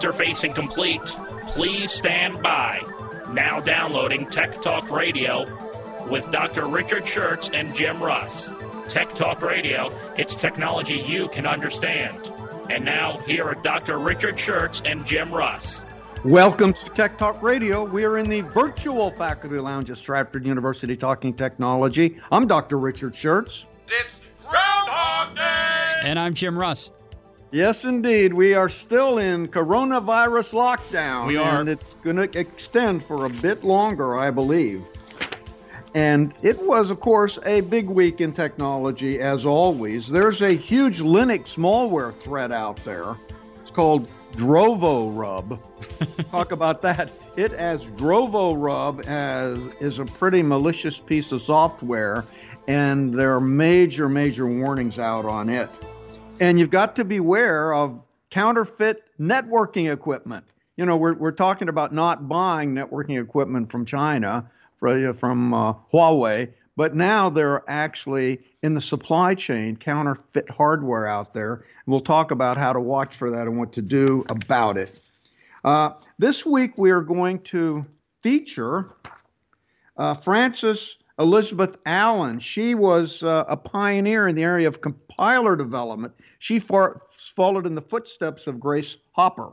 Interfacing complete. Please stand by. Now downloading Tech Talk Radio with Dr. Richard Shurtz and Jim Russ. Tech Talk Radio, it's technology you can understand. And now, here are Dr. Richard Shurtz and Jim Russ. Welcome to Tech Talk Radio. We are in the virtual faculty lounge at Stratford University talking technology. I'm Dr. Richard Shurtz. It's Groundhog Day! And I'm Jim Russ. Yes, indeed. We are still in coronavirus lockdown. We are. And it's going to extend for a bit longer, I believe. And it was, of course, a big week in technology, as always. There's a huge Linux malware threat out there. It's called Drovorub. Talk about that. It as DrovoRub as is a pretty malicious piece of software, and there are major, major warnings out on it. And you've got to beware of counterfeit networking equipment. You know, we're, we're talking about not buying networking equipment from China, from uh, Huawei, but now there are actually in the supply chain counterfeit hardware out there. And we'll talk about how to watch for that and what to do about it. Uh, this week we are going to feature uh, Frances Elizabeth Allen. She was uh, a pioneer in the area of compiler development. She far- followed in the footsteps of Grace Hopper.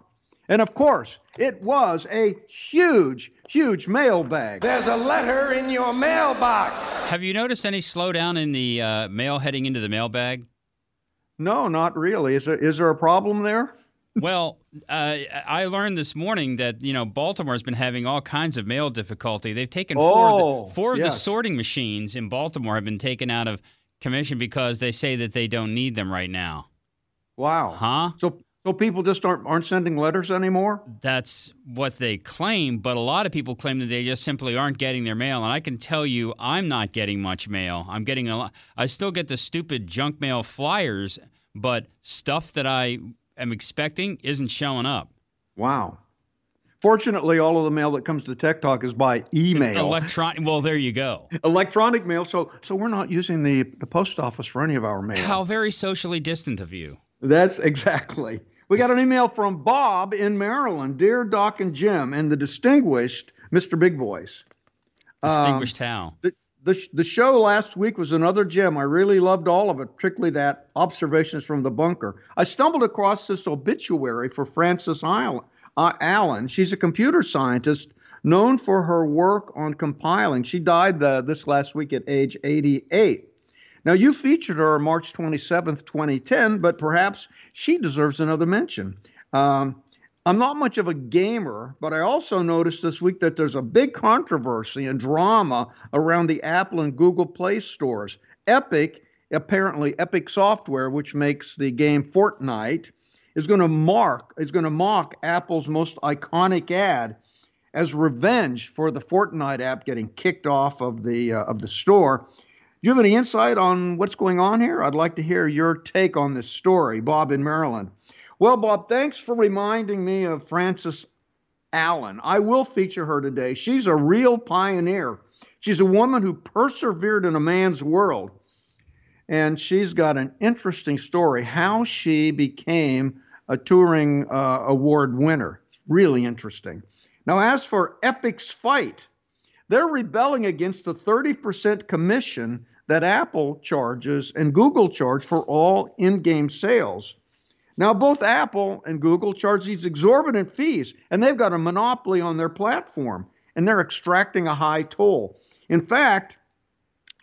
And of course, it was a huge, huge mailbag. There's a letter in your mailbox. Have you noticed any slowdown in the uh, mail heading into the mailbag? No, not really. Is there, is there a problem there? Well, uh, I learned this morning that you know Baltimore's been having all kinds of mail difficulty. They've taken four Oh, of the, four of yes. the sorting machines in Baltimore have been taken out of commission because they say that they don't need them right now. Wow. Huh? So, so people just aren't aren't sending letters anymore. That's what they claim, but a lot of people claim that they just simply aren't getting their mail. And I can tell you, I'm not getting much mail. I'm getting a lot. I still get the stupid junk mail flyers, but stuff that I am expecting isn't showing up. Wow. Fortunately, all of the mail that comes to Tech Talk is by It's email, electronic. Well, there you go. electronic mail. So, so we're not using the the post office for any of our mail. How very socially distant of you. That's exactly. We got an email from Bob in Maryland. Dear Doc and Jim and the distinguished Mr. Big Voice. Distinguished um, how? The, the, sh- the show last week was another gem. I really loved all of it, particularly that observations from the bunker. I stumbled across this obituary for Frances uh, Allen. She's a computer scientist known for her work on compiling. She died the, this last week at age 88. Now, you featured her March 27th, 2010, but perhaps she deserves another mention. Um, I'm not much of a gamer, but I also noticed this week that there's a big controversy and drama around the Apple and Google Play stores. Epic, apparently Epic Software, which makes the game Fortnite, is going to mark is going to mock Apple's most iconic ad as revenge for the Fortnite app getting kicked off of the uh, of the store. Do you have any insight on what's going on here? I'd like to hear your take on this story, Bob in Maryland. Well, Bob, thanks for reminding me of Frances Allen. I will feature her today. She's a real pioneer. She's a woman who persevered in a man's world. And she's got an interesting story how she became a Turing uh, Award winner. Really interesting. Now, as for Epic's fight, they're rebelling against the 30% commission that Apple charges and Google charge for all in game sales. Now, both Apple and Google charge these exorbitant fees, and they've got a monopoly on their platform, and they're extracting a high toll. In fact,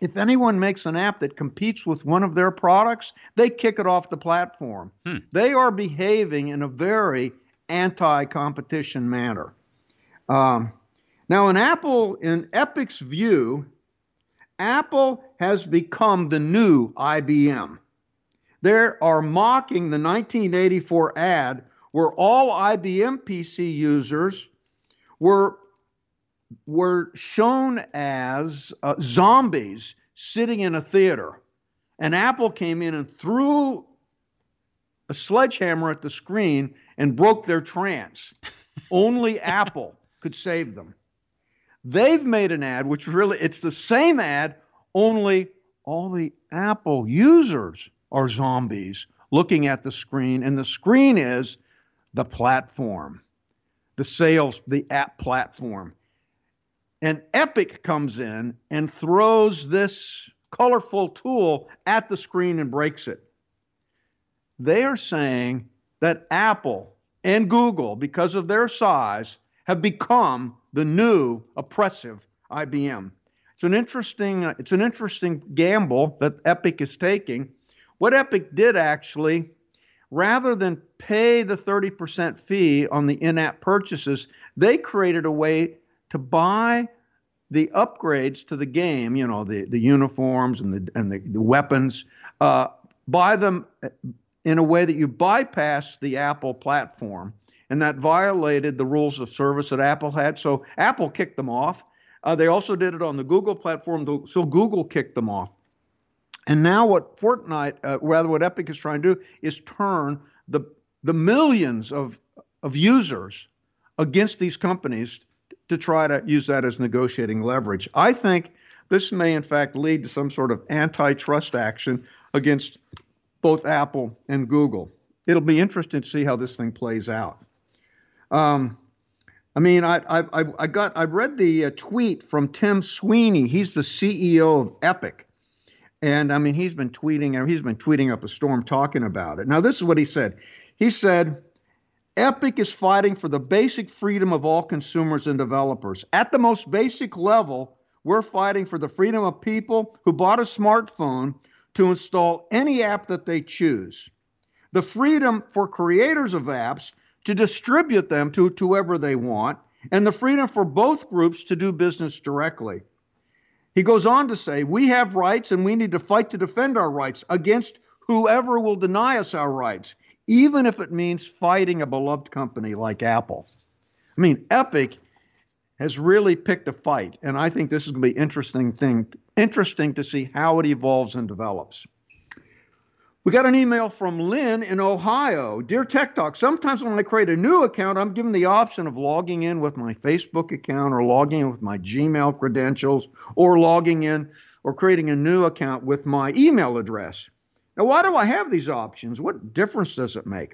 if anyone makes an app that competes with one of their products, they kick it off the platform. Hmm. They are behaving in a very anti competition manner. Um, now, in Apple, in Epic's view, Apple has become the new IBM. They are mocking the 1984 ad where all IBM PC users were were shown as uh, zombies sitting in a theater. And Apple came in and threw a sledgehammer at the screen and broke their trance. Only Apple could save them. They've made an ad which really it's the same ad only all the Apple users are zombies looking at the screen and the screen is the platform. The sales the app platform. And Epic comes in and throws this colorful tool at the screen and breaks it. They are saying that Apple and Google, because of their size, have become the new oppressive IBM. It's an interesting uh, it's an interesting gamble that Epic is taking. What Epic did actually, rather than pay the 30% fee on the in-app purchases, they created a way to buy the upgrades to the game, you know, the, the uniforms and the and the, the weapons, uh, buy them in a way that you bypass the Apple platform, and that violated the rules of service that Apple had. So Apple kicked them off. Uh, they also did it on the Google platform, so Google kicked them off. And now what Fortnite, uh, rather what Epic is trying to do, is turn the the millions of of users against these companies to try to use that as negotiating leverage. I think this may, in fact, lead to some sort of antitrust action against both Apple and Google. It'll be interesting to see how this thing plays out. Um, I mean, I, I, I got I read the uh, tweet from Tim Sweeney. He's the CEO of Epic, and I mean he's been tweeting he's been tweeting up a storm talking about it. Now this is what he said. He said Epic is fighting for the basic freedom of all consumers and developers. At the most basic level, we're fighting for the freedom of people who bought a smartphone to install any app that they choose, the freedom for creators of apps to distribute them to, to whoever they want, and the freedom for both groups to do business directly. He goes on to say, We have rights and we need to fight to defend our rights against whoever will deny us our rights even if it means fighting a beloved company like Apple. I mean, Epic has really picked a fight, and I think this is going to be interesting thing, interesting to see how it evolves and develops. We got an email from Lynn in Ohio. Dear Tech Talk, sometimes when I create a new account, I'm given the option of logging in with my Facebook account or logging in with my Gmail credentials or logging in or creating a new account with my email address. Now, why do I have these options? What difference does it make?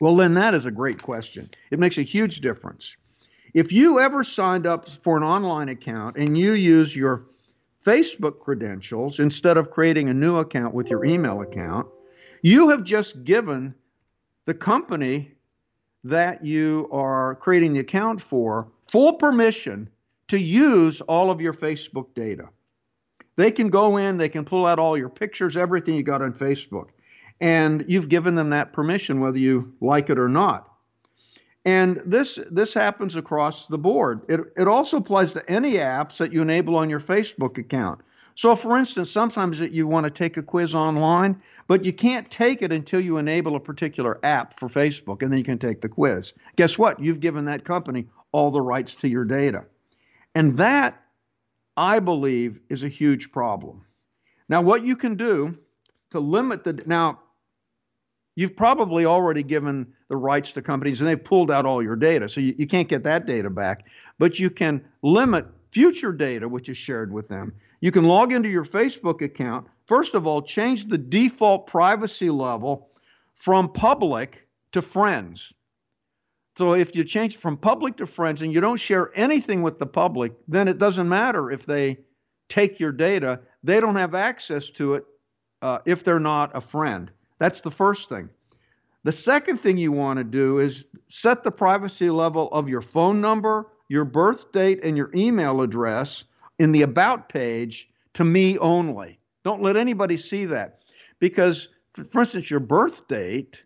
Well, then that is a great question. It makes a huge difference. If you ever signed up for an online account and you use your Facebook credentials instead of creating a new account with your email account, you have just given the company that you are creating the account for full permission to use all of your Facebook data. They can go in, they can pull out all your pictures, everything you got on Facebook. And you've given them that permission, whether you like it or not. And this this happens across the board. It, it also applies to any apps that you enable on your Facebook account. So, for instance, sometimes you want to take a quiz online, but you can't take it until you enable a particular app for Facebook, and then you can take the quiz. Guess what? You've given that company all the rights to your data. And that I believe is a huge problem. Now, what you can do to limit the now, you've probably already given the rights to companies and they've pulled out all your data, so you, you can't get that data back. But you can limit future data which is shared with them. You can log into your Facebook account. First of all, change the default privacy level from public to friends. So if you change from public to friends and you don't share anything with the public, then it doesn't matter if they take your data. They don't have access to it uh, if they're not a friend. That's the first thing. The second thing you want to do is set the privacy level of your phone number, your birth date, and your email address in the About page to me only. Don't let anybody see that. Because, for instance, your birth date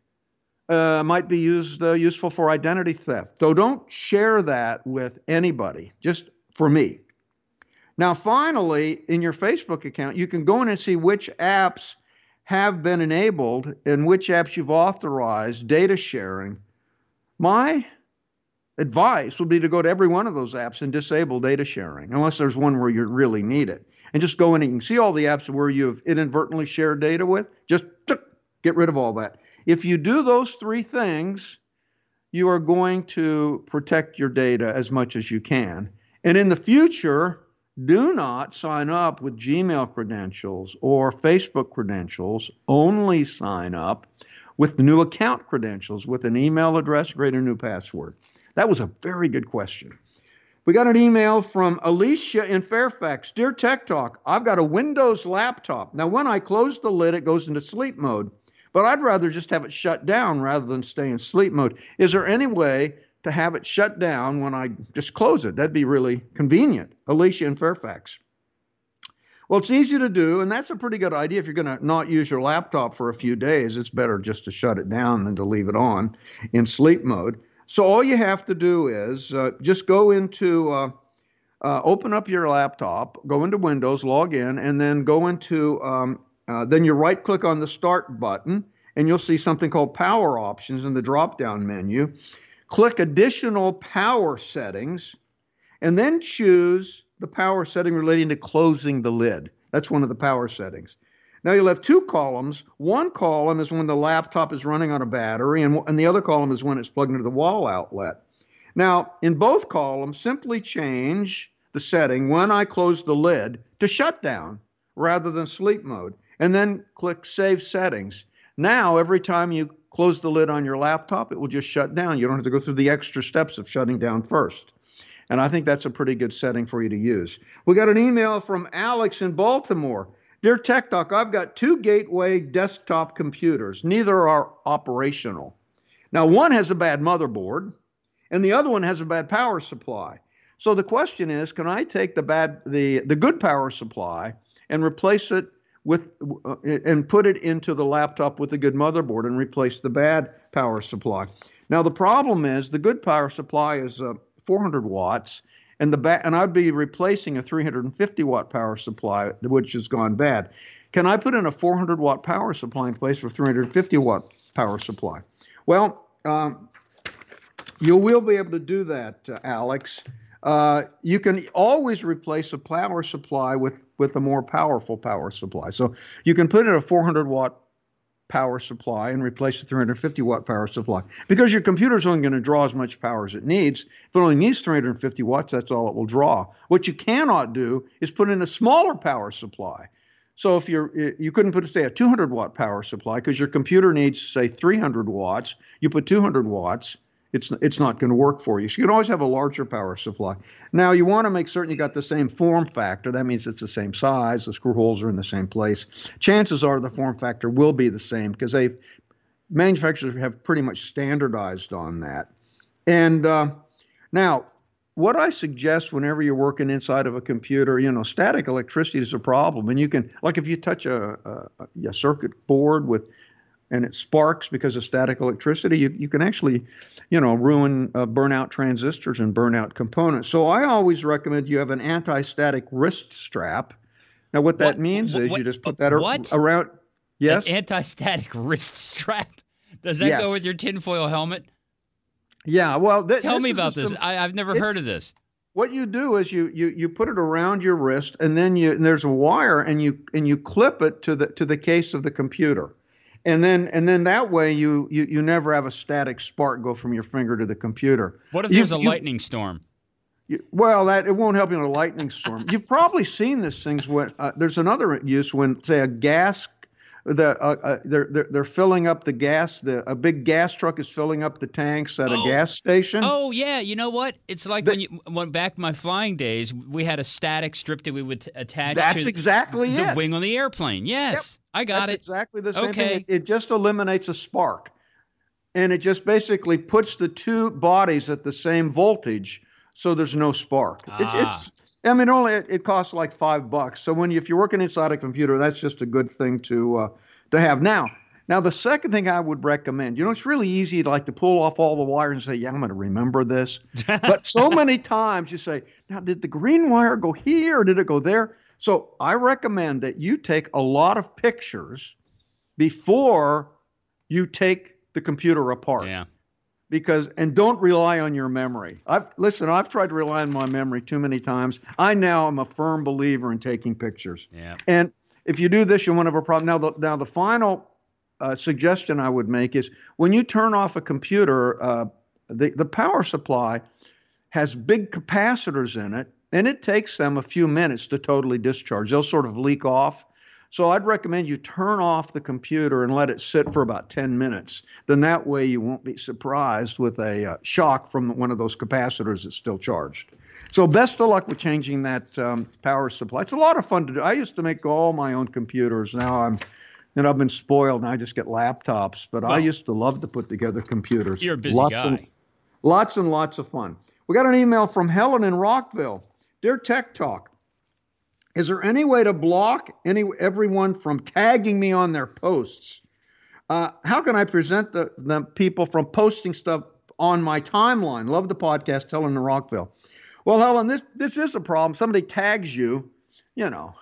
uh, might be used uh, useful for identity theft. So don't share that with anybody, just for me. Now, finally, in your Facebook account, you can go in and see which apps have been enabled and which apps you've authorized data sharing, my advice would be to go to every one of those apps and disable data sharing, unless there's one where you really need it. And just go in and you can see all the apps where you've inadvertently shared data with. Just get rid of all that. If you do those three things, you are going to protect your data as much as you can. And in the future, do not sign up with Gmail credentials or Facebook credentials. Only sign up with new account credentials with an email address, create a new password. That was a very good question. We got an email from Alicia in Fairfax. Dear Tech Talk, I've got a Windows laptop. Now, when I close the lid, it goes into sleep mode, but I'd rather just have it shut down rather than stay in sleep mode. Is there any way to have it shut down when I just close it? That'd be really convenient. Alicia in Fairfax. Well, it's easy to do, and that's a pretty good idea. If you're going to not use your laptop for a few days, it's better just to shut it down than to leave it on in sleep mode. So all you have to do is uh, just go into, uh, uh, open up your laptop, go into Windows, log in, and then go into, um, uh, then you right click on the Start button, and you'll see something called Power Options in the drop down menu. Click Additional Power Settings, and then choose the power setting relating to closing the lid. That's one of the power settings. Now you'll have two columns. One column is when the laptop is running on a battery, and, and the other column is when it's plugged into the wall outlet. Now, in both columns, simply change the setting when I close the lid to shutdown rather than sleep mode, and then click Save Settings. Now, every time you close the lid on your laptop, it will just shut down. You don't have to go through the extra steps of shutting down first. And I think that's a pretty good setting for you to use. We got an email from Alex in Baltimore. Dear Tech Talk, I've got two Gateway desktop computers. Neither are operational. Now, one has a bad motherboard, and the other one has a bad power supply. So the question is, can I take the bad, the the good power supply and replace it with, uh, and put it into the laptop with a good motherboard and replace the bad power supply? Now the problem is the good power supply is uh, 400 watts, and the ba- and I'd be replacing a 350 watt power supply, which has gone bad. Can I put in a 400 watt power supply in place for 350 watt power supply? Well, um, you will be able to do that, uh, Alex. Uh, you can always replace a power supply with with a more powerful power supply. So you can put in a 400 watt power supply and replace the 350 watt power supply because your computer is only going to draw as much power as it needs. If it only needs 350 watts, that's all it will draw. What you cannot do is put in a smaller power supply. So if you're eh, you couldn't put say a 200 watt power supply because your computer needs say 300 watts, you put 200 watts it's it's not going to work for you. So you can always have a larger power supply. Now you want to make certain you got the same form factor. That means it's the same size. The screw holes are in the same place. Chances are the form factor will be the same because they manufacturers have pretty much standardized on that. And uh, now what I suggest whenever you're working inside of a computer, you know, static electricity is a problem, and you can, like, if you touch a, a, a circuit board with and it sparks because of static electricity, you, you can actually, you know, ruin uh, burnout transistors and burnout components. So I always recommend you have an anti-static wrist strap. Now, what that what, means what, is what, you just put that what? around. Yes, An anti-static wrist strap. Does that yes. go with your tinfoil helmet? Yeah. Well, th- tell me about this. I, have never heard of this. What you do is you you you put it around your wrist, and then you and there's a wire, and you and you clip it to the to the case of the computer and then and then that way you you you never have a static spark go from your finger to the computer. What if you, there's a you, lightning storm? You, well, that it won't help you in a lightning storm. You've probably seen this things when uh, there's another use when say a gas the uh, uh, they're, they're they're filling up the gas. The a big gas truck is filling up the tanks at oh. a gas station. Oh yeah, you know what? It's like the, when you went back my flying days. We had a static strip that we would attach. That's to exactly the it. wing on the airplane. Yes, yep. I got that's it. Exactly the same okay. thing. It, it just eliminates a spark, and it just basically puts the two bodies at the same voltage, so there's no spark. Ah. It, it's I mean, only it, it, costs like five bucks. So when you, if you're working inside a computer, that's just a good thing to uh, to have. Now, now the second thing I would recommend, you know, it's really easy to like to pull off all the wires and say, yeah, I'm going to remember this. but so many times you say, now did the green wire go here or did it go there? So I recommend that you take a lot of pictures before you take the computer apart. Yeah. Because and don't rely on your memory. I've listen, I've tried to rely on my memory too many times. I now am a firm believer in taking pictures. Yeah. And if you do this, you won't have a problem. Now the now the final uh, suggestion I would make is when you turn off a computer, uh, the the power supply has big capacitors in it, and it takes them a few minutes to totally discharge. They'll sort of leak off. So I'd recommend you turn off the computer and let it sit for about 10 minutes. Then that way you won't be surprised with a uh, shock from one of those capacitors that's still charged. So best of luck with changing that um, power supply. It's a lot of fun to do. I used to make all my own computers. Now I'm, and I've been spoiled, and I just get laptops. But I used to love to put together computers. You're a busy lots guy. Of, lots and lots of fun. We got an email from Helen in Rockville. Dear Tech Talk, is there any way to block any everyone from tagging me on their posts? Uh, how can I present the, the people from posting stuff on my timeline? Love the podcast, Helen in Rockville. Well, Helen, this this is a problem. Somebody tags you, you know,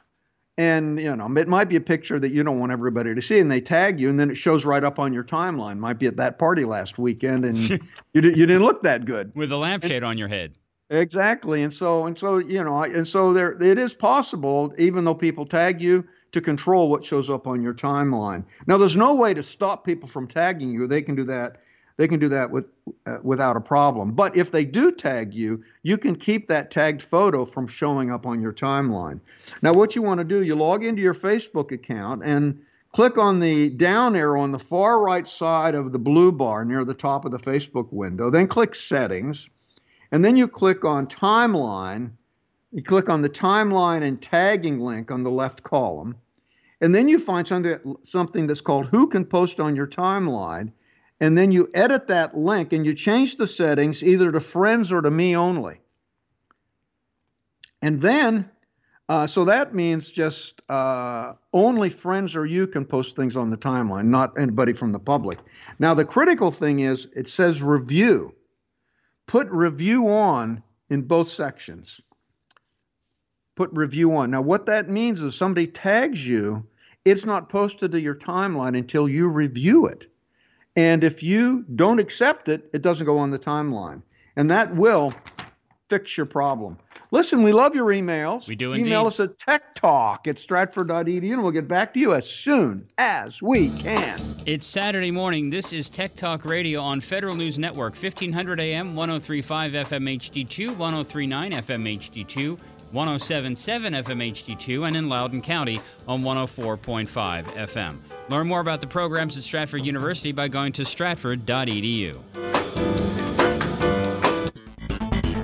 and you know it might be a picture that you don't want everybody to see, and they tag you, and then it shows right up on your timeline. Might be at that party last weekend, and you you didn't look that good. With a lampshade on your head. Exactly, and so and so you know, and so there it is possible, even though people tag you, to control what shows up on your timeline. Now, there's no way to stop people from tagging you. They can do that. They can do that with uh, without a problem. But if they do tag you, you can keep that tagged photo from showing up on your timeline. Now, what you want to do, you log into your Facebook account and click on the down arrow on the far right side of the blue bar near the top of the Facebook window. Then click Settings. And then you click on timeline. You click on the timeline and tagging link on the left column. And then you find something, something that's called Who Can Post on Your Timeline. And then you edit that link and you change the settings either to friends or to me only. And then, uh, so that means just uh, only friends or you can post things on the timeline, not anybody from the public. Now, the critical thing is it says review put review on in both sections. Put review on. Now, what that means is somebody tags you, it's not posted to your timeline until you review it. And if you don't accept it, it doesn't go on the timeline. And that will fix your problem. Listen, we love your emails. We do indeed. Email us at techtalk at stratford.edu and we'll get back to you as soon as we can. It's Saturday morning. This is Tech Talk Radio on Federal News Network, 1500 AM, 1035 FM HD2, 1039 FM HD2, 1077 FM HD2, and in Loudoun County on 104.5 FM. Learn more about the programs at Stratford University by going to stratford.edu.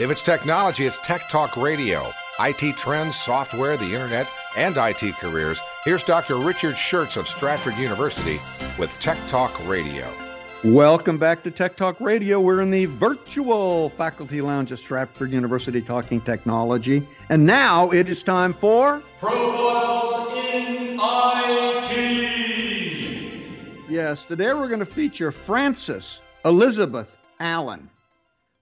If it's technology, it's Tech Talk Radio. IT trends, software, the internet, and IT careers. Here's Dr. Richard Shurtz of Stratford University with Tech Talk Radio. Welcome back to Tech Talk Radio. We're in the virtual faculty lounge at Stratford University talking technology. And now it is time for Profiles in IT. Yes, today we're going to feature Frances Elizabeth Allen.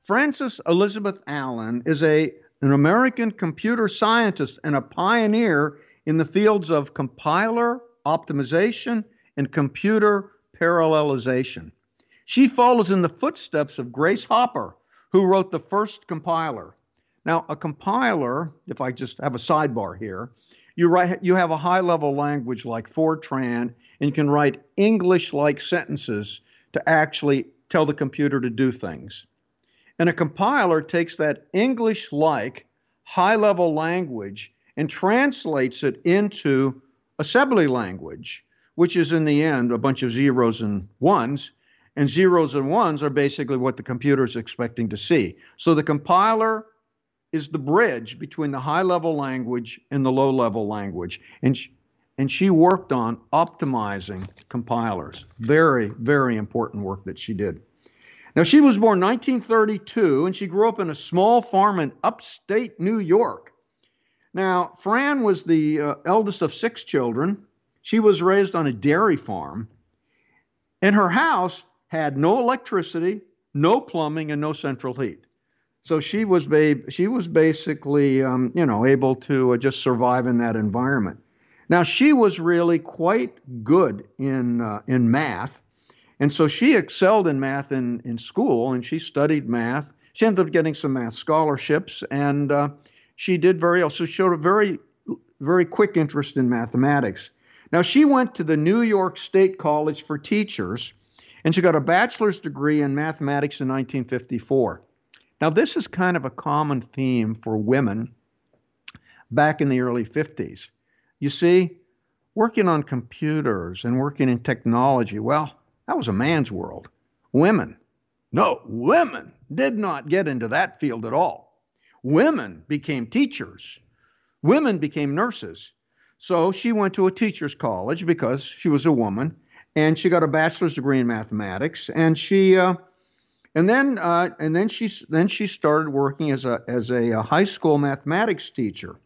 Frances Elizabeth Allen is a an American computer scientist and a pioneer in the fields of compiler optimization and computer parallelization. She follows in the footsteps of Grace Hopper, who wrote the first compiler. Now, a compiler, if I just have a sidebar here, you write you have a high level language like Fortran and you can write English like sentences to actually tell the computer to do things. And a compiler takes that English like high level language and translates it into assembly language, which is in the end a bunch of zeros and ones. And zeros and ones are basically what the computer is expecting to see. So the compiler is the bridge between the high level language and the low level language. And she, and she worked on optimizing compilers. Very, very important work that she did. Now, she was born 1932 and she grew up in a small farm in upstate New York. Now, Fran was the uh, eldest of six children. She was raised on a dairy farm, and her house had no electricity, no plumbing, and no central heat. So she was ba- she was basically um, you know able to uh, just survive in that environment. Now she was really quite good in uh, in math, and so she excelled in math in in school, and she studied math. She ended up getting some math scholarships, and uh, she did very well. So she showed a very very quick interest in mathematics. Now she went to the New York State College for Teachers, and she got a bachelor's degree in mathematics in 1954. Now, this is kind of a common theme for women back in the early 50s. You see, working on computers and working in technology, well, that was a man's world. Women, no, women did not get into that field at all. Women became teachers, women became nurses. So she went to a teacher's college because she was a woman, and she got a bachelor's degree in mathematics, and she uh, and then uh, and then she then she started working as a as a, a high school mathematics teacher.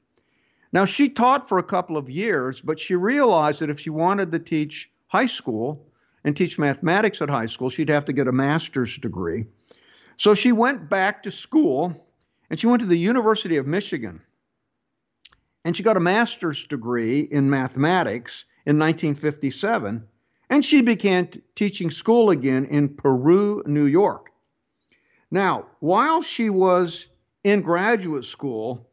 Now she taught for a couple of years, but she realized that if she wanted to teach high school and teach mathematics at high school, she'd have to get a master's degree. So she went back to school and she went to the University of Michigan. And she got a master's degree in mathematics in 1957. And she began t- teaching school again in Peru, New York. Now, while she was in graduate school,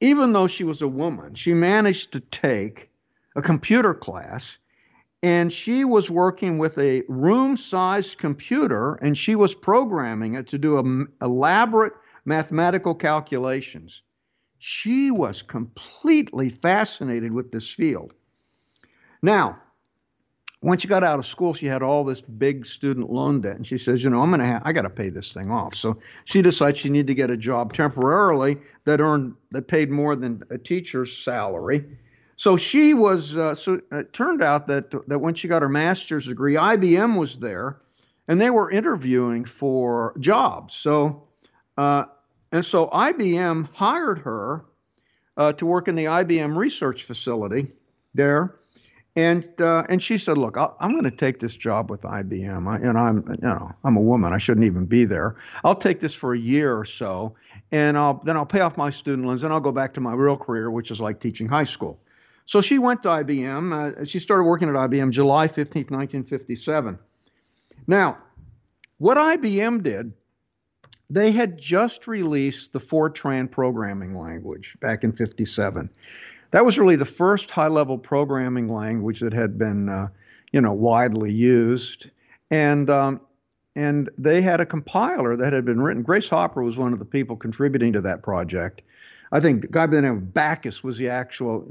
even though she was a woman, she managed to take a computer class and she was working with a room sized computer and she was programming it to do elaborate mathematical calculations. She was completely fascinated with this field. Now, once she got out of school, she had all this big student loan debt, and she says, "You know, I'm gonna, have, I got to pay this thing off." So she decides she needed to get a job temporarily that earned that paid more than a teacher's salary. So she was. Uh, so it turned out that that when she got her master's degree, IBM was there, and they were interviewing for jobs. So, uh, and so IBM hired her uh, to work in the IBM research facility there and uh, and she said, "Look, i am going to take this job with IBM, I, and I'm you know I'm a woman. I shouldn't even be there. I'll take this for a year or so, and I'll then I'll pay off my student loans, and I'll go back to my real career, which is like teaching high school." So she went to IBM. Uh, she started working at IBM July 15, 1957. Now, what IBM did, they had just released the Fortran programming language back in 57 that was really the first high level programming language that had been, uh, you know, widely used. And um, and they had a compiler that had been written. Grace Hopper was one of the people contributing to that project. I think a guy by the name of Backus was the actual.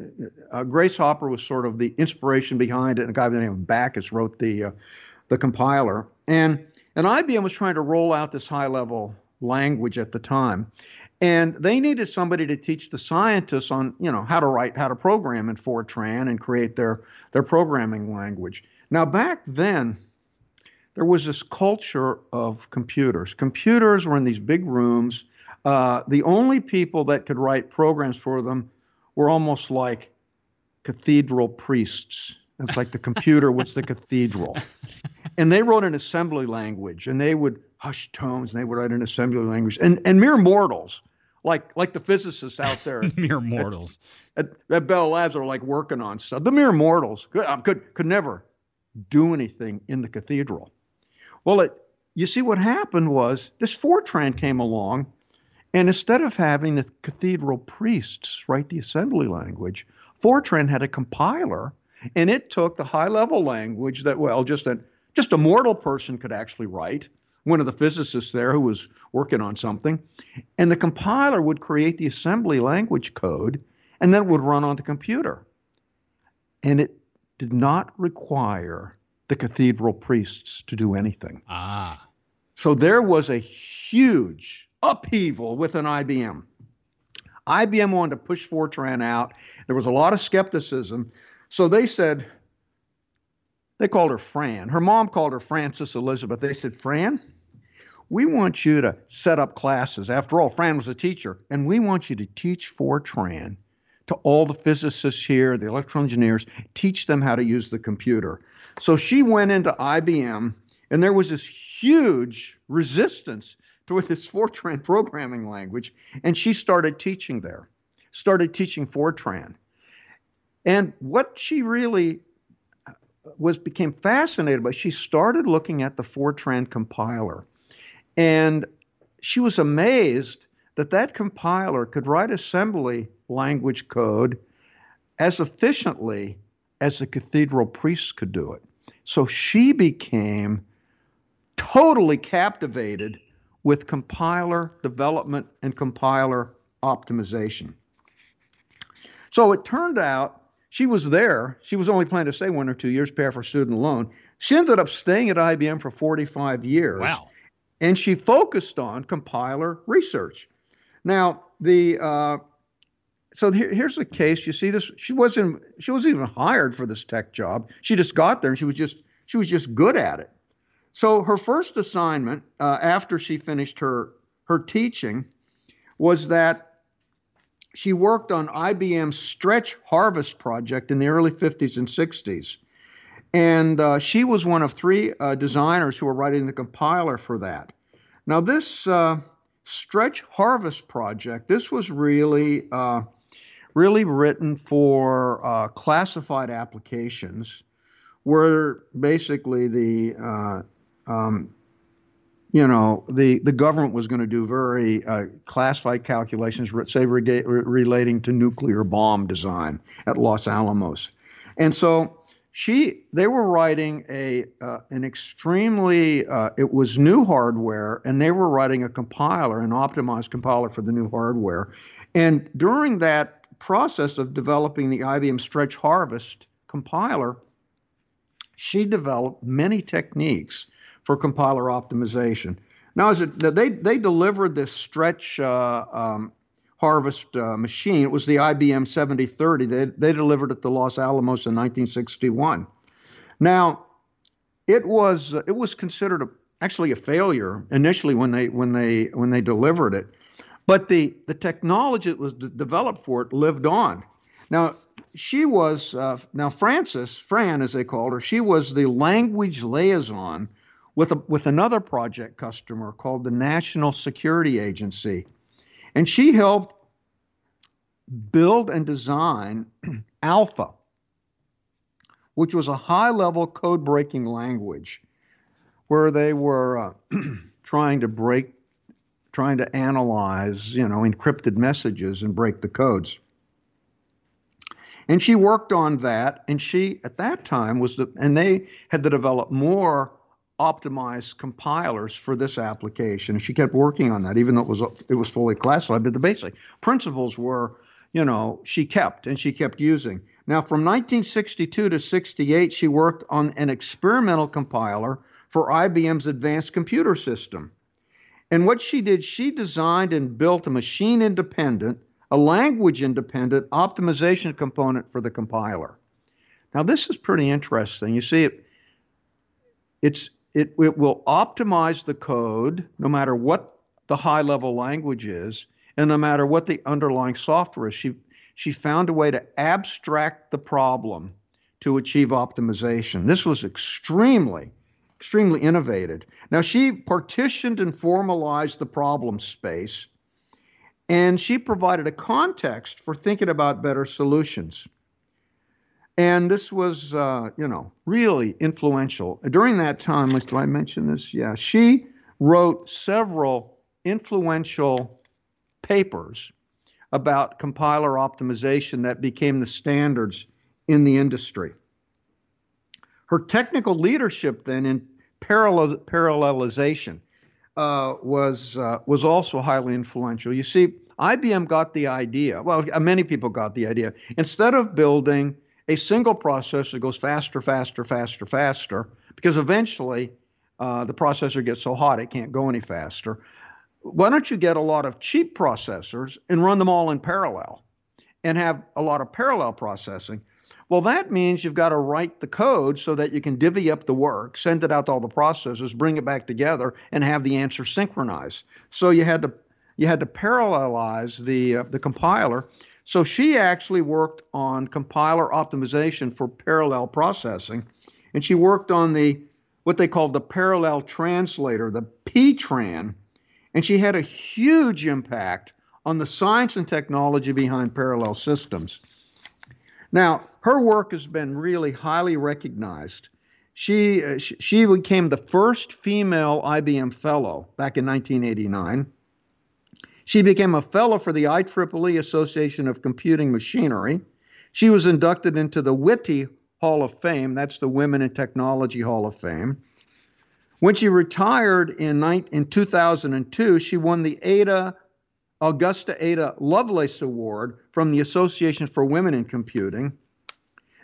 Uh, Grace Hopper was sort of the inspiration behind it, and a guy by the name of Backus wrote the uh, the compiler. And and IBM was trying to roll out this high level language at the time. And they needed somebody to teach the scientists on, you know, how to write, how to program in Fortran and create their, their programming language. Now, back then, there was this culture of computers. Computers were in these big rooms. Uh, the only people that could write programs for them were almost like cathedral priests. It's like the computer was the cathedral. And they wrote an assembly language, and they would hush tones, and they would write an assembly language. And, and mere mortals like like the physicists out there. mere mortals. At, at, Bell Labs are like working on stuff. The mere mortals could um, could, could never do anything in the cathedral. Well, it, you see what happened was this Fortran came along, and instead of having the cathedral priests write the assembly language, Fortran had a compiler, and it took the high level language that well just a just a mortal person could actually write one of the physicists there who was working on something, and the compiler would create the assembly language code and then it would run on the computer. And it did not require the cathedral priests to do anything. Ah. So there was a huge upheaval within IBM. IBM wanted to push Fortran out. There was a lot of skepticism. So they said, they called her Fran. Her mom called her Frances Elizabeth. They said, Fran, we want you to set up classes. After all, Fran was a teacher, and we want you to teach Fortran to all the physicists here, the electrical engineers, teach them how to use the computer. So she went into IBM, and there was this huge resistance to this Fortran programming language, and she started teaching there, started teaching Fortran. And what she really uh, was became fascinated by, she started looking at the Fortran compiler and she was amazed that that compiler could write assembly language code as efficiently as the cathedral priests could do it. So she became totally captivated with compiler development and compiler optimization. So it turned out she was there. She was only planning to stay one or two years, pay her student loan. She ended up staying at IBM for 45 years. Wow and she focused on compiler research. Now, the uh, so here, here's the case. You see this. She wasn't. She wasn't even hired for this tech job. She just got there, and she was just she was just good at it. So her first assignment uh, after she finished her her teaching was that she worked on IBM's Stretch Harvest project in the early 50s and 60s. And uh, she was one of three uh, designers who were writing the compiler for that. Now, this uh, Stretch Harvest project, this was really, uh, really written for uh, classified applications, where basically the uh, um, you know, the, the government was going to do very uh, classified calculations, say, rega- relating to nuclear bomb design at Los Alamos. And so she they were writing a uh, an extremely uh, it was new hardware and they were writing a compiler an optimized compiler for the new hardware and during that process of developing the IBM stretch harvest compiler she developed many techniques for compiler optimization now as it they they delivered this stretch uh, um, harvest uh, machine. It was the IBM 7030. They, they delivered it to Los Alamos in 1961. Now, it was it was considered a, actually a failure initially when they when they when they delivered it, but the the technology that was d- developed for it lived on. Now, she was uh, now Frances Fran as they called her. She was the language liaison with a, with another project customer called the National Security Agency and she helped build and design Alpha, which was a high level code breaking language where they were uh, trying to break, trying to analyze, you know, encrypted messages and break the codes. And she worked on that, and she at that time was the, and they had to develop more optimized compilers for this application. And she kept working on that, even though it was it was fully classified. But the basic principles were, you know, she kept and she kept using. Now, from 1962 to 68, she worked on an experimental compiler for IBM's advanced computer system. And what she did, she designed and built a machine independent, a language independent optimization component for the compiler. Now, this is pretty interesting. You see, it, it's it, it will optimize the code no matter what the high level language is and no matter what the underlying software is. She, she found a way to abstract the problem to achieve optimization. This was extremely, extremely innovative. Now, she partitioned and formalized the problem space And she provided a context for thinking about better solutions. And this was, uh, you know, really influential. During that time, Do I mention this? Yeah, she wrote several influential papers about compiler optimization that became the standards in the industry. Her technical leadership then in parallel, parallelization uh, was uh, was also highly influential. You see, IBM got the idea. Well, many people got the idea. Instead of building a single processor goes faster, faster, faster, faster, because eventually uh, the processor gets so hot it can't go any faster. Why don't you get a lot of cheap processors and run them all in parallel and have a lot of parallel processing? Well, that means you've got to write the code so that you can divvy up the work, send it out to all the processors, bring it back together, and have the answer synchronized. So you had to you had to parallelize the uh, the compiler. So she actually worked on compiler optimization for parallel processing, and she worked on the what they called the parallel translator, the PTRAN, and she had a huge impact on the science and technology behind parallel systems. Now, her work has been really highly recognized. She, uh, she became the first female IBM fellow back in 1989. She became a fellow for the IEEE Association of Computing Machinery. She was inducted into the WITI Hall of Fame. That's the Women in Technology Hall of Fame. When she retired in, in 2002, she won the Ada Augusta Ada Lovelace Award from the Association for Women in Computing.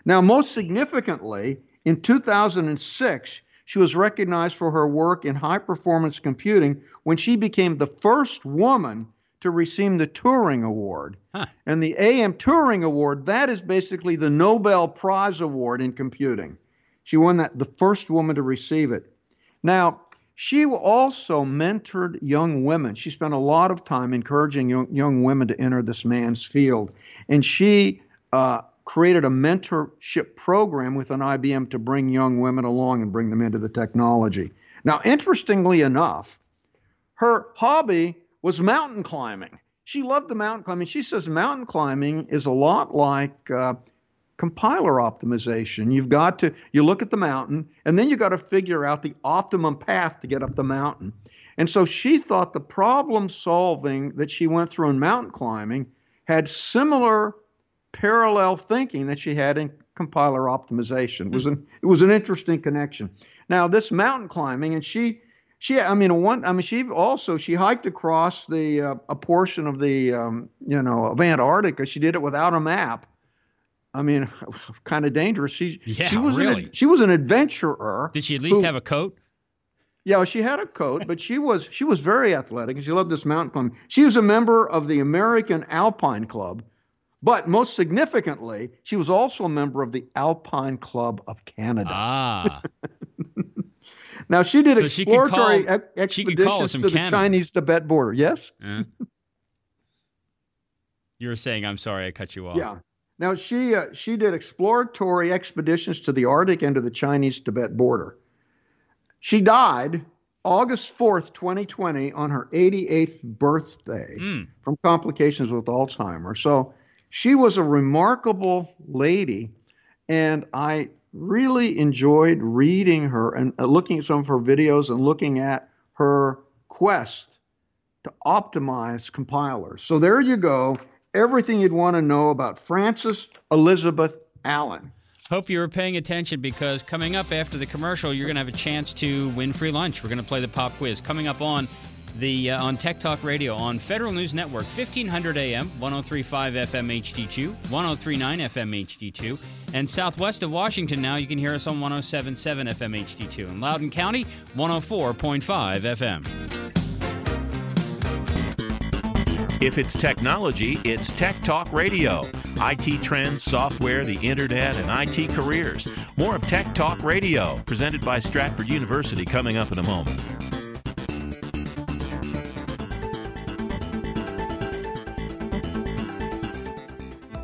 Now, most significantly, in 2006, she was recognized for her work in high performance computing when she became the first woman to receive the Turing Award. Huh. And the AM Turing Award, that is basically the Nobel Prize Award in computing. She won that, the first woman to receive it. Now, she also mentored young women. She spent a lot of time encouraging young, young women to enter this man's field. And she uh, created a mentorship program with an IBM to bring young women along and bring them into the technology. Now, interestingly enough, her hobby was mountain climbing. She loved the mountain climbing. She says mountain climbing is a lot like uh, compiler optimization. You've got to you look at the mountain and then you got to figure out the optimum path to get up the mountain. And so she thought the problem solving that she went through in mountain climbing had similar parallel thinking that she had in compiler optimization. It was an it was an interesting connection. Now this mountain climbing and she she I mean one I mean she also she hiked across the uh, a portion of the um, you know of Antarctica. She did it without a map. I mean, kind of dangerous. She yeah, she was really. An, she was an adventurer. Did she at least who, have a coat? Yeah, she had a coat, but she was she was very athletic and she loved this mountain climbing. She was a member of the American Alpine Club, but most significantly, she was also a member of the Alpine Club of Canada. Ah. Now she did So exploratory she call- ex- she could call us expeditions to the Canada. Chinese Tibet border. Yes. Uh. you were saying, I'm sorry, I cut you off. Yeah. Now she uh, she did exploratory expeditions to the Arctic and to the Chinese Tibet border. She died August 4th, 2020 on her 88th birthday Mm. from complications with Alzheimer's. So she was a remarkable lady and I really enjoyed reading her and uh, looking at some of her videos and looking at her quest to optimize compilers. So there you go. Everything you'd want to know about Frances Elizabeth Allen. Hope you were paying attention because coming up after the commercial, you're going to have a chance to win free lunch. We're going to play the pop quiz coming up on the uh, on Tech Talk Radio on Federal News Network, 1500 AM, 1035 FM HD2, 1039 FM HD2, and southwest of Washington now you can hear us on 1077 FM HD2, and Loudoun County 104.5 FM. If it's technology, it's Tech Talk Radio. IT trends, software, the internet, and IT careers. More of Tech Talk Radio, presented by Stratford University, coming up in a moment.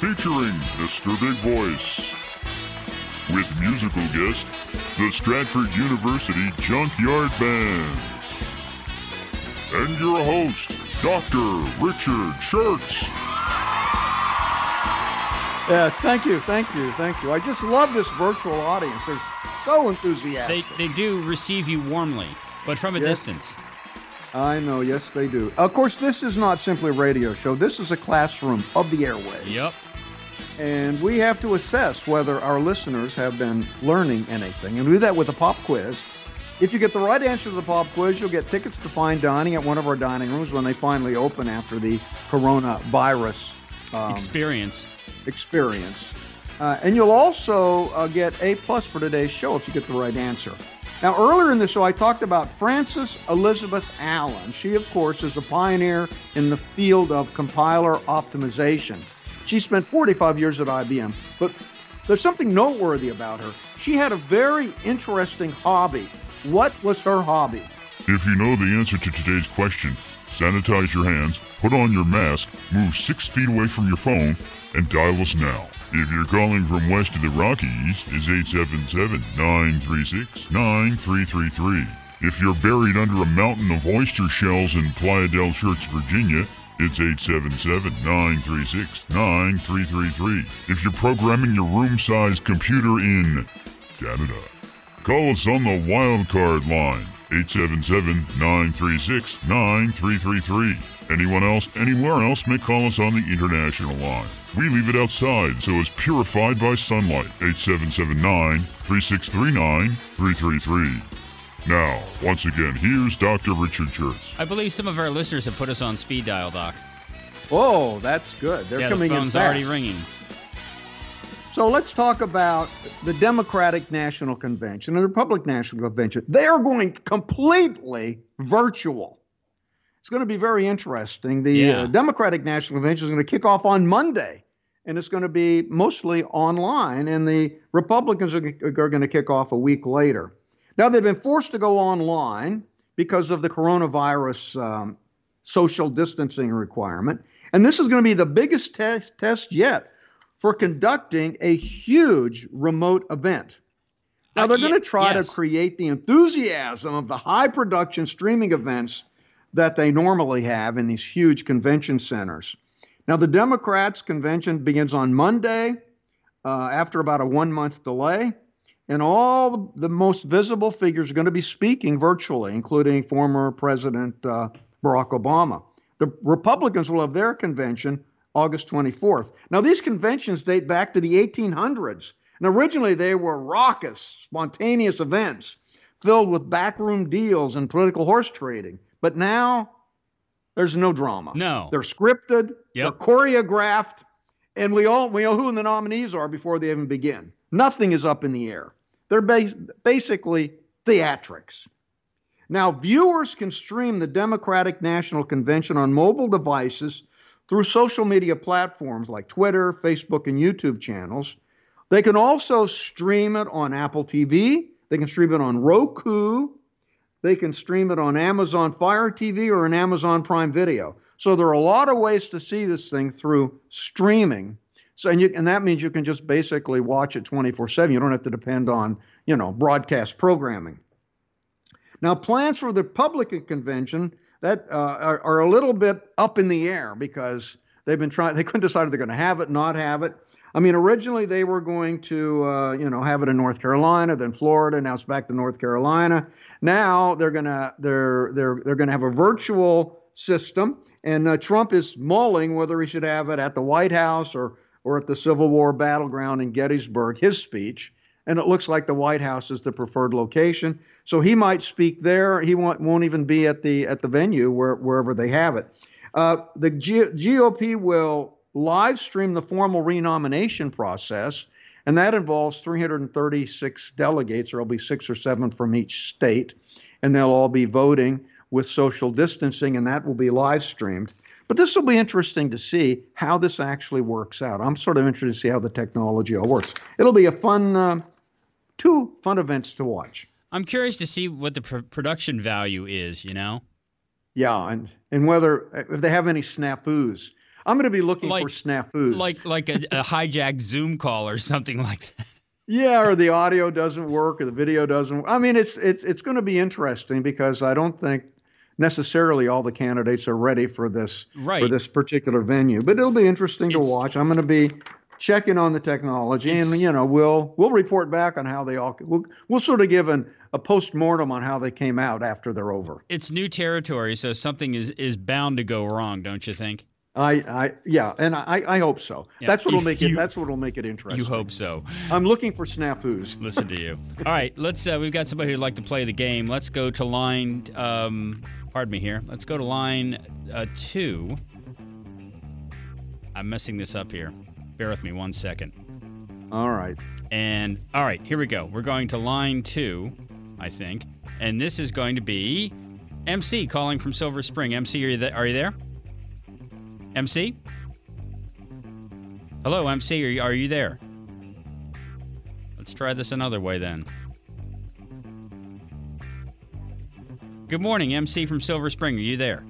featuring Mr. Big Voice, with musical guest, the Stratford University Junkyard Band, and your host, Dr. Richard Shurtz. Yes, thank you, thank you, thank you. I just love this virtual audience. They're so enthusiastic. They, they do receive you warmly, but from a Yes. distance. I know, yes, they do. Of course, this is not simply a radio show. This is a classroom of the airwaves. Yep. And we have to assess whether our listeners have been learning anything. And we do that with a pop quiz. If you get the right answer to the pop quiz, you'll get tickets to fine dining at one of our dining rooms when they finally open after the coronavirus um, Experience. experience. Uh, and you'll also uh, get A plus for today's show if you get the right answer. Now, earlier in the show, I talked about Frances Elizabeth Allen. She, of course, is a pioneer in the field of compiler optimization. She spent 45 years at IBM, but there's something noteworthy about her. She had a very interesting hobby. What was her hobby? If you know the answer to today's question, sanitize your hands, put on your mask, move six feet away from your phone, and dial us now. If you're calling from west of the Rockies, it's 877-936-9333. If you're buried under a mountain of oyster shells in Playa del Virginia, it's 877-936-9333. If you're programming your room-sized computer in Canada, call us on the wild card line. 877-936-9333. Anyone else, anywhere else may call us on the international line. We leave it outside so it's purified by sunlight. 8779-3639-333. Now, once again, here's Dr. Richard Shurtz. I believe some of our listeners have put us on speed dial, Doc. Oh, that's good. They're yeah, the coming in phone's fast. already ringing. So let's talk about the Democratic National Convention and the Republican National Convention. They are going completely virtual. It's going to be very interesting. The Yeah. uh, Democratic National Convention is going to kick off on Monday, and it's going to be mostly online, and the Republicans are, are going to kick off a week later. Now, they've been forced to go online because of the coronavirus um, social distancing requirement. And this is going to be the biggest test, test yet for conducting a huge remote event. Now, Uh, they're ye- going to try yes. to create the enthusiasm of the high production streaming events that they normally have in these huge convention centers. Now, the Democrats' convention begins on Monday uh, after about a one month delay. And all the most visible figures are going to be speaking virtually, including former President uh, Barack Obama. The Republicans will have their convention August 24th. Now, these conventions date back to the 1800s. And originally, they were raucous, spontaneous events filled with backroom deals and political horse trading. But now, there's no drama. No. They're scripted, Yep. they're choreographed, and we all we know who the nominees are before they even begin. Nothing is up in the air. They're bas- basically theatrics. Now, viewers can stream the Democratic National Convention on mobile devices through social media platforms like Twitter, Facebook, and YouTube channels. They can also stream it on Apple TV. They can stream it on Roku. They can stream it on Amazon Fire TV or an Amazon Prime Video. So there are a lot of ways to see this thing through streaming. So and you and that means you can just basically watch it 24/7. You don't have to depend on, you know, broadcast programming. Now, plans for the Republican convention that uh, are, are, a little bit up in the air because they've been trying. They couldn't decide if they're going to have it, not have it. I mean, originally they were going to, uh, you know, have it in North Carolina, then Florida. Now it's back to North Carolina. Now they're gonna they're they're they're gonna have a virtual system, and uh, Trump is mulling whether he should have it at the White House or or at the Civil War battleground in Gettysburg. His speech, and it looks like the White House is the preferred location. So he might speak there. He won't, won't even be at the at the venue where, wherever they have it. Uh, the G- GOP will live stream the formal renomination process, and that involves 336 delegates. There'll be six or seven from each state, and they'll all be voting with social distancing, and that will be live streamed. But this will be interesting to see how this actually works out. I'm sort of interested to see how the technology all works. It'll be a fun, uh, two fun events to watch. I'm curious to see what the pr- production value is. You know. Yeah, and and whether if they have any snafus. I'm going to be looking like, for snafus, like like a, a hijacked Zoom call or something like that. Yeah, or the audio doesn't work, or the video doesn't. Work. I mean, it's it's it's going to be interesting because I don't think necessarily all the candidates are ready for this right. for this particular venue. But it'll be interesting it's, to watch. I'm going to be checking on the technology, and you know, we'll we'll report back on how they all. We'll we'll sort of give an, a post mortem on how they came out after they're over. It's new territory, so something is is bound to go wrong, don't you think? I, I, yeah, and I, I hope so. Yeah. That's what'll make it. That's what'll make it interesting. You hope so. I'm looking for snafus. Listen to you. All right, let's. Uh, we've got somebody who'd like to play the game. Let's go to line. Um, pardon me here. Let's go to line uh, two. I'm messing this up here. Bear with me one second. All right. And all right, here we go. We're going to line two, I think, and this is going to be MC calling from Silver Spring. MC, are you, th- are you there? MC? Hello, MC, are you, are you there? Let's try this another way then. Good morning, MC from Silver Spring. Are you there?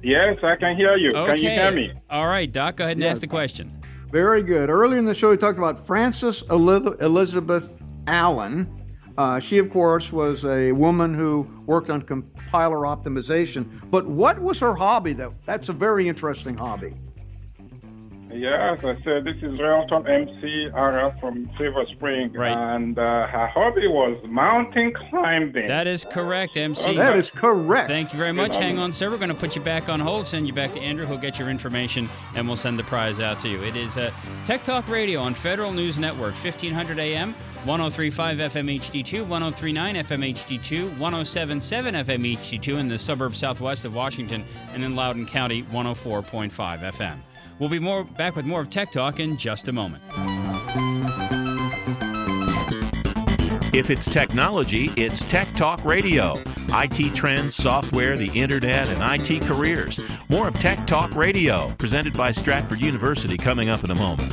Yes, I can hear you. Okay. Can you hear me? All right, Doc, go ahead and yes. ask the question. Very good. Earlier in the show, we talked about Frances Elizabeth Allen. Uh, she, of course, was a woman who worked on compiler optimization. But what was her hobby, though? That's a very interesting hobby. Yes, I said this is Relton MC Ara from Silver Spring, right. and uh, her hobby was mountain climbing. That is correct, MC. Oh, that is correct. Thank you very much. Hang on, sir. We're going to put you back on hold, send you back to Andrew. He'll get your information, and we'll send the prize out to you. It is uh, Tech Talk Radio on Federal News Network, 1500 AM, 1035 FM HD2, 1039 FM HD2, 1077 FM HD2 in the suburbs southwest of Washington, and in Loudoun County, 104.5 FM. We'll be more back with more of Tech Talk in just a moment. If it's technology, it's Tech Talk Radio. IT trends, software, the internet, and IT careers. More of Tech Talk Radio, presented by Stratford University, coming up in a moment.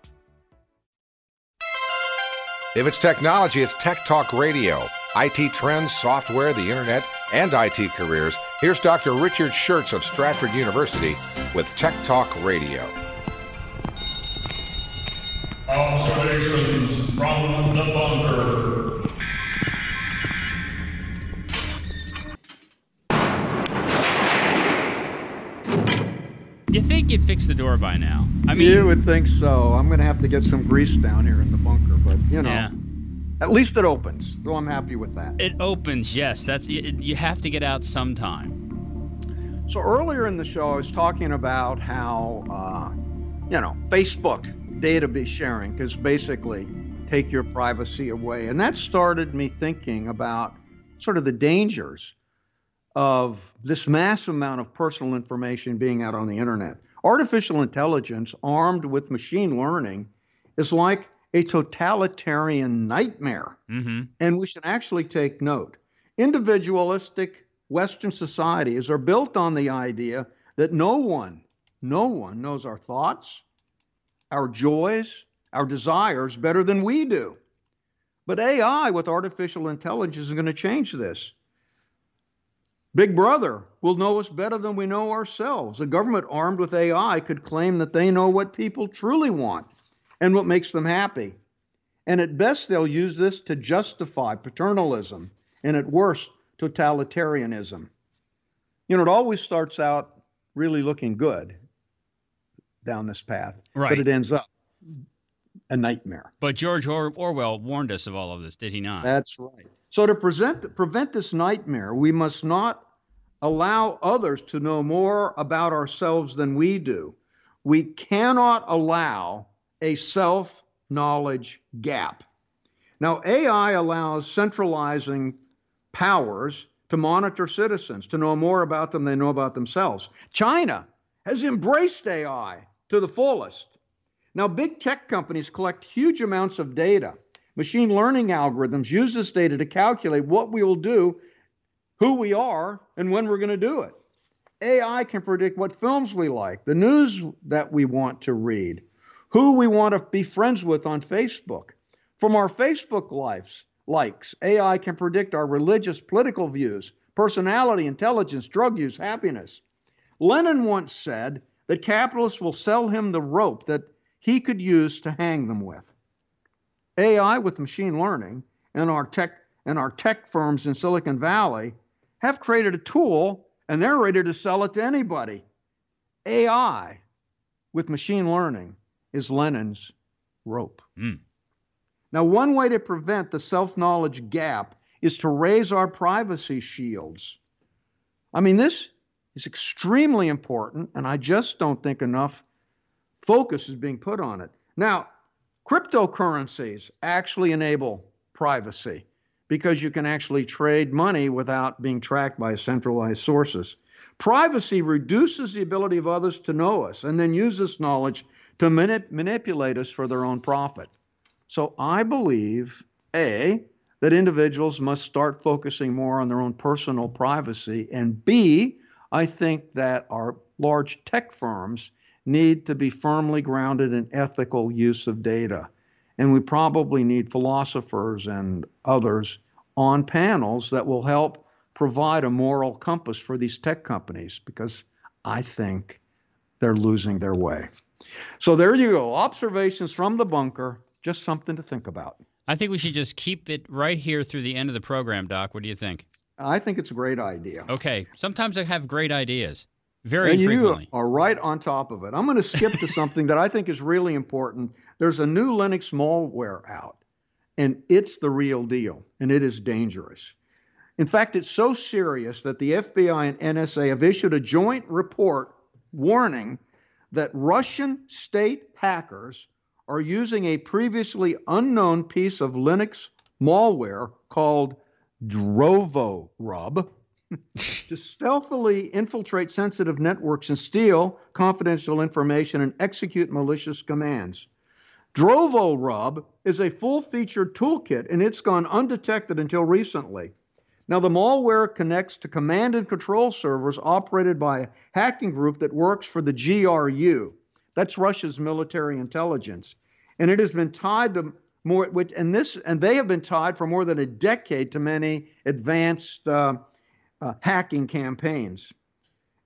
If it's technology, it's Tech Talk Radio. IT trends, software, the internet, and IT careers. Here's Dr. Richard Shurtz of Stratford University with Tech Talk Radio. Observations from the bunker. You think you'd fix the door by now? I mean, you would think so. I'm going to have to get some grease down here in the bunker, but you know, Yeah. at least it opens. So I'm happy with that. it opens. Yes, that's you, you have to get out sometime. So earlier in the show, I was talking about how, uh, you know, Facebook database sharing is basically take your privacy away, and that started me thinking about sort of the dangers of this massive amount of personal information being out on the internet. Artificial intelligence armed with machine learning is like a totalitarian nightmare. Mm-hmm. And we should actually take note. Individualistic Western societies are built on the idea that no one, no one knows our thoughts, our joys, our desires better than we do. But AI with artificial intelligence is going to change this. Big Brother will know us better than we know ourselves. A government armed with AI could claim that they know what people truly want and what makes them happy. And at best, they'll use this to justify paternalism, and at worst, totalitarianism. You know, it always starts out really looking good down this path, Right. but it ends up a nightmare. But George or- Orwell warned us of all of this, did he not? That's right. So to present, prevent this nightmare, we must not allow others to know more about ourselves than we do. We cannot allow a self knowledge gap. Now, AI allows centralizing powers to monitor citizens, to know more about them than they know about themselves. China has embraced AI to the fullest. Now, big tech companies collect huge amounts of data. Machine learning algorithms use this data to calculate what we will do, who we are, and when we're going to do it. AI can predict what films we like, the news that we want to read, who we want to be friends with on Facebook. From our Facebook lives, likes, AI can predict our religious, political views, personality, intelligence, drug use, happiness. Lenin once said that capitalists will sell him the rope that he could use to hang them with. AI with machine learning and our tech and our tech firms in Silicon Valley have created a tool and they're ready to sell it to anybody. AI with machine learning is Lenin's rope. Mm. Now, one way to prevent the self knowledge gap is to raise our privacy shields. I mean, this is extremely important, and I just don't think enough focus is being put on it. Now, cryptocurrencies actually enable privacy because you can actually trade money without being tracked by centralized sources. Privacy reduces the ability of others to know us and then use this knowledge to manip- manipulate us for their own profit. So I believe, A, that individuals must start focusing more on their own personal privacy, and B, I think that our large tech firms need to be firmly grounded in ethical use of data. And we probably need philosophers and others on panels that will help provide a moral compass for these tech companies because I think they're losing their way. So there you go. Observations from the bunker, just something to think about. I think we should just keep it right here through the end of the program, Doc. What do you think? I think it's a great idea. Okay. Sometimes I have great ideas. Very and you are right on top of it. I'm going to skip to something that I think is really important. There's a new Linux malware out, and it's the real deal, and it is dangerous. In fact, it's so serious that the FBI and NSA have issued a joint report warning that Russian state hackers are using a previously unknown piece of Linux malware called Drovorub to stealthily infiltrate sensitive networks and steal confidential information and execute malicious commands. Drovorub is a full featured toolkit and it's gone undetected until recently. Now, the malware connects to command and control servers operated by a hacking group that works for the GRU. That's Russia's military intelligence. And it has been tied to more, which, and this, and they have been tied for more than a decade to many advanced uh, uh, hacking campaigns,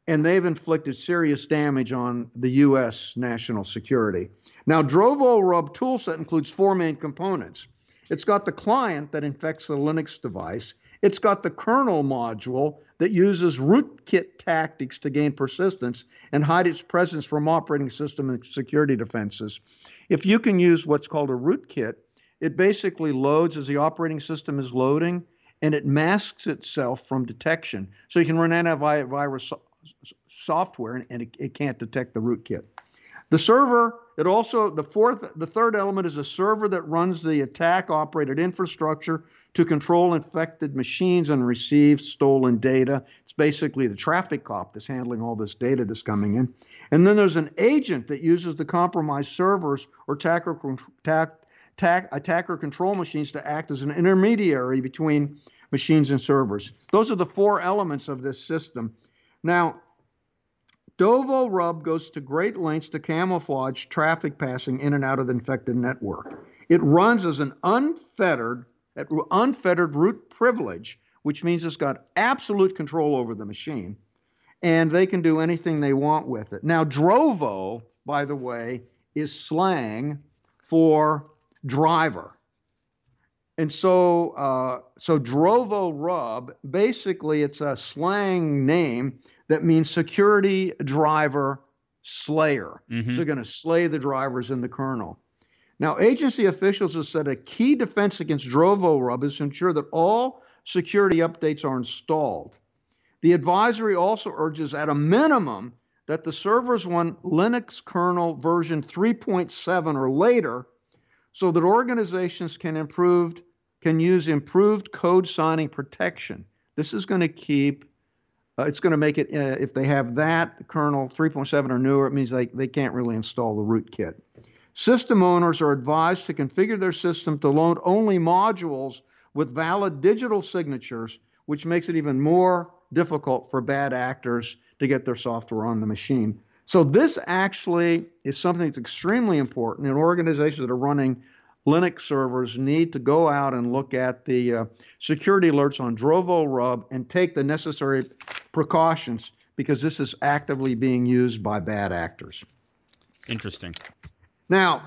and they've inflicted serious damage on the U.S. national security. Now, Drovorub toolset includes four main components. It's got the client that infects the Linux device. It's got the kernel module that uses rootkit tactics to gain persistence and hide its presence from operating system and security defenses. If you can use what's called a rootkit, it basically loads as the operating system is loading and it masks itself from detection. So you can run antivirus software and it, it can't detect the rootkit. The server, it also, the fourth, the third element is a server that runs the attack operated infrastructure to control infected machines and receive stolen data. It's basically the traffic cop that's handling all this data that's coming in. And then there's an agent that uses the compromised servers or attacker, attack, attacker control machines to act as an intermediary between machines and servers. Those are the four elements of this system. Now, Drovorub goes to great lengths to camouflage traffic passing in and out of the infected network. It runs as an unfettered, unfettered root privilege, which means it's got absolute control over the machine, and they can do anything they want with it. Now, Drovo, by the way, is slang for driver. And so, uh, so Drovorub, basically, it's a slang name that means security driver slayer. Mm-hmm. So, they're going to slay the drivers in the kernel. Now, agency officials have said a key defense against Drovorub is to ensure that all security updates are installed. The advisory also urges, at a minimum, that the servers run Linux kernel version 3.7 or later so that organizations can improve can use improved code signing protection. This is going to keep uh, it's going to make it uh, if they have that kernel 3.7 or newer it means they, they can't really install the rootkit system owners are advised to configure their system to load only modules with valid digital signatures which makes it even more difficult for bad actors to get their software on the machine so this actually is something that's extremely important, and organizations that are running Linux servers need to go out and look at the uh, security alerts on Drovorub and take the necessary precautions because this is actively being used by bad actors. Interesting. Now,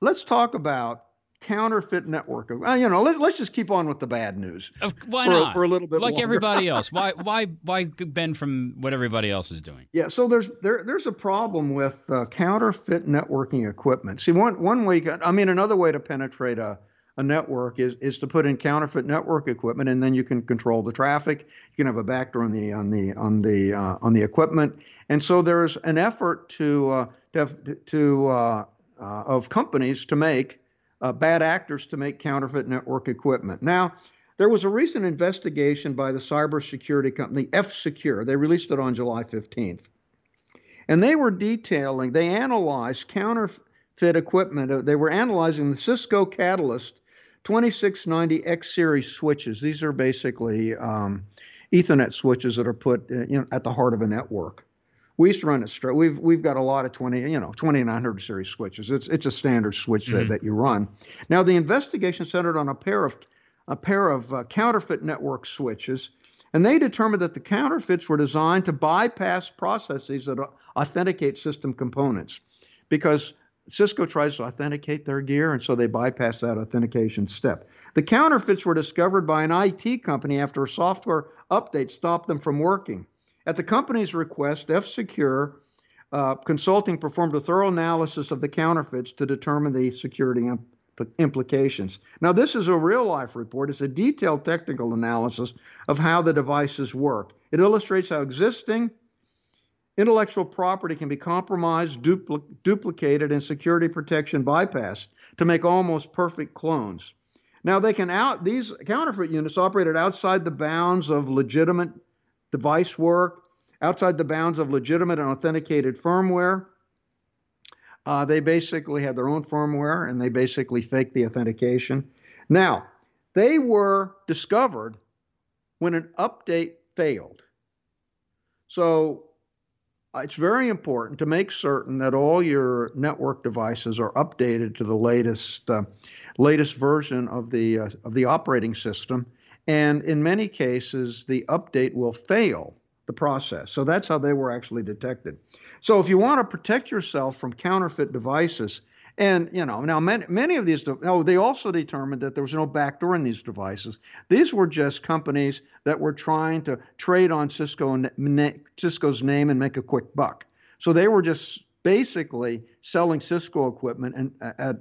let's talk about counterfeit network. Uh, you know, let, us just keep on with the bad news. why for, not? For a little bit, like longer. everybody else. Why, why, why bend from what everybody else is doing? Yeah. So there's there there's a problem with uh, counterfeit networking equipment. See, one one way, I mean, another way to penetrate a a network is is to put in counterfeit network equipment, and then you can control the traffic. You can have a backdoor on the on the on the uh, on the equipment, and so there's an effort to uh, to, have, to uh, uh, of companies to make uh, bad actors to make counterfeit network equipment. Now, there was a recent investigation by the cybersecurity company F Secure. They released it on July 15th. And they were detailing, they analyzed counterfeit equipment. Uh, they were analyzing the Cisco Catalyst 2690X series switches. These are basically um, Ethernet switches that are put uh, at the heart of a network. We used to run it straight. We've we've got a lot of 20, you know, 2900 series switches. It's it's a standard switch mm-hmm. that, that you run. Now the investigation centered on a pair of a pair of uh, counterfeit network switches, and they determined that the counterfeits were designed to bypass processes that authenticate system components, because Cisco tries to authenticate their gear, and so they bypass that authentication step. The counterfeits were discovered by an IT company after a software update stopped them from working. At the company's request, F Secure uh, Consulting performed a thorough analysis of the counterfeits to determine the security imp- implications. Now, this is a real life report. It's a detailed technical analysis of how the devices work. It illustrates how existing intellectual property can be compromised, dupl- duplicated, and security protection bypassed to make almost perfect clones. Now, they can out these counterfeit units operated outside the bounds of legitimate device work outside the bounds of legitimate and authenticated firmware. Uh, they basically had their own firmware and they basically faked the authentication. Now, they were discovered when an update failed. So it's very important to make certain that all your network devices are updated to the latest uh, latest version of the uh, of the operating system. And in many cases, the update will fail the process. So that's how they were actually detected. So if you want to protect yourself from counterfeit devices, and you know now many, many of these oh they also determined that there was no backdoor in these devices. These were just companies that were trying to trade on Cisco Cisco's name and make a quick buck. So they were just basically selling Cisco equipment and at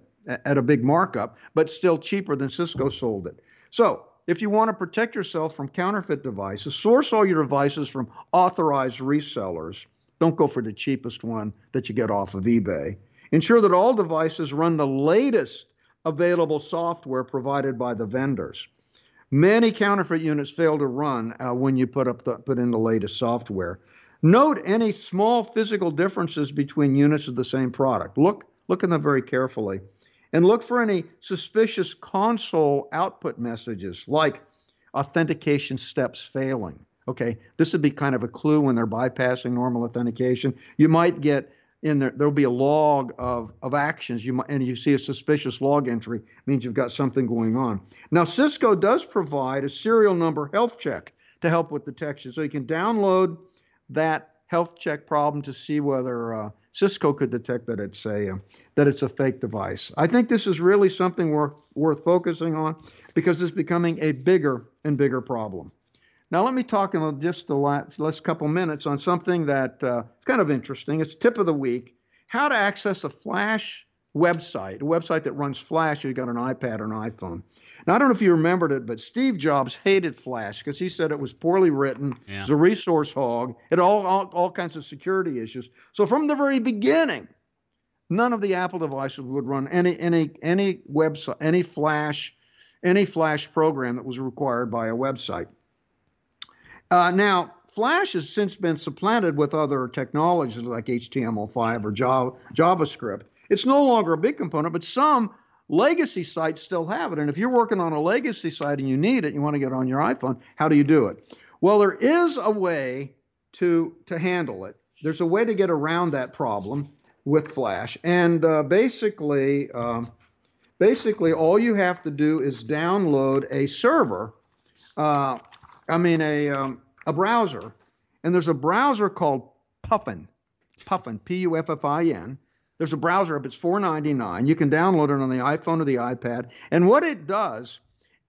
at a big markup, but still cheaper than Cisco sold it. So if you want to protect yourself from counterfeit devices, source all your devices from authorized resellers. Don't go for the cheapest one that you get off of eBay. Ensure that all devices run the latest available software provided by the vendors. Many counterfeit units fail to run uh, when you put up the, put in the latest software. Note any small physical differences between units of the same product. Look look at them very carefully and look for any suspicious console output messages like authentication steps failing. Okay, this would be kind of a clue when they're bypassing normal authentication. You might get in there, there'll be a log of, of actions, you might, and you see a suspicious log entry, means you've got something going on. Now, Cisco does provide a serial number health check to help with detection. So you can download that health check problem to see whether uh, Cisco could detect that it's a uh, that it's a fake device. I think this is really something worth worth focusing on because it's becoming a bigger and bigger problem. Now let me talk in just the last, last couple minutes on something that uh, is kind of interesting. It's tip of the week: how to access a Flash website, a website that runs Flash if you've got an iPad or an iPhone. Now, I don't know if you remembered it, but Steve Jobs hated Flash because he said it was poorly written, yeah. it was a resource hog, it had all, all, all kinds of security issues. So from the very beginning, none of the Apple devices would run any any any website, any Flash, any Flash program that was required by a website. Uh, now, Flash has since been supplanted with other technologies like HTML5 or Java, JavaScript. It's no longer a big component, but some legacy sites still have it. And if you're working on a legacy site and you need it, you want to get it on your iPhone, how do you do it? Well, there is a way to to handle it. There's a way to get around that problem with Flash, and uh, basically, um, basically, all you have to do is download a server. Uh, I mean, a um, a browser, and there's a browser called Puffin, Puffin, P-U-F-F-I-N, there's a browser up. It's $4.99. You can download it on the iPhone or the iPad. And what it does,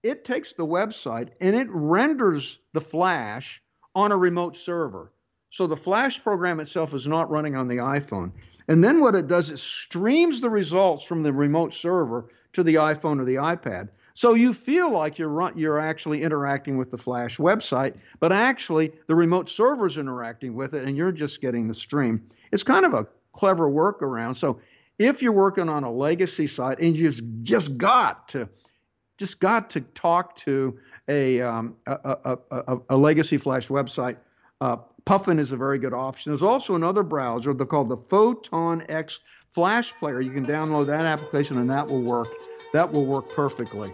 it takes the website and it renders the Flash on a remote server. So the Flash program itself is not running on the iPhone. And then what it does, it streams the results from the remote server to the iPhone or the iPad. So you feel like you're you're actually interacting with the Flash website, but actually the remote server is interacting with it, and you're just getting the stream. It's kind of a clever workaround. So if you're working on a legacy site and you've just got to just got to talk to a um, a, a, a, a, legacy flash website, uh, Puffin is a very good option. There's also another browser called the Photon X Flash Player. You can download that application and that will work. That will work perfectly.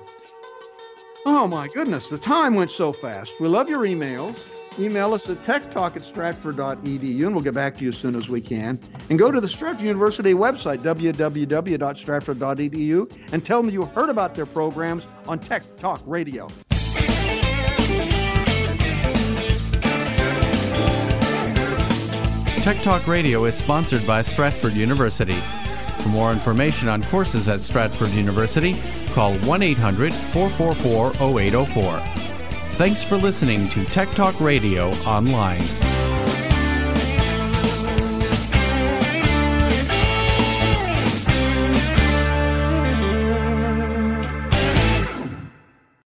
Oh my goodness, the time went so fast. We love your emails. Email us at techtalk at stratford.edu and we'll get back to you as soon as we can. And go to the Stratford University website, www.stratford.edu, and tell them you heard about their programs on Tech Talk Radio. Tech Talk Radio is sponsored by Stratford University. For more information on courses at Stratford University, call 1 800 444 0804. Thanks for listening to Tech Talk Radio Online.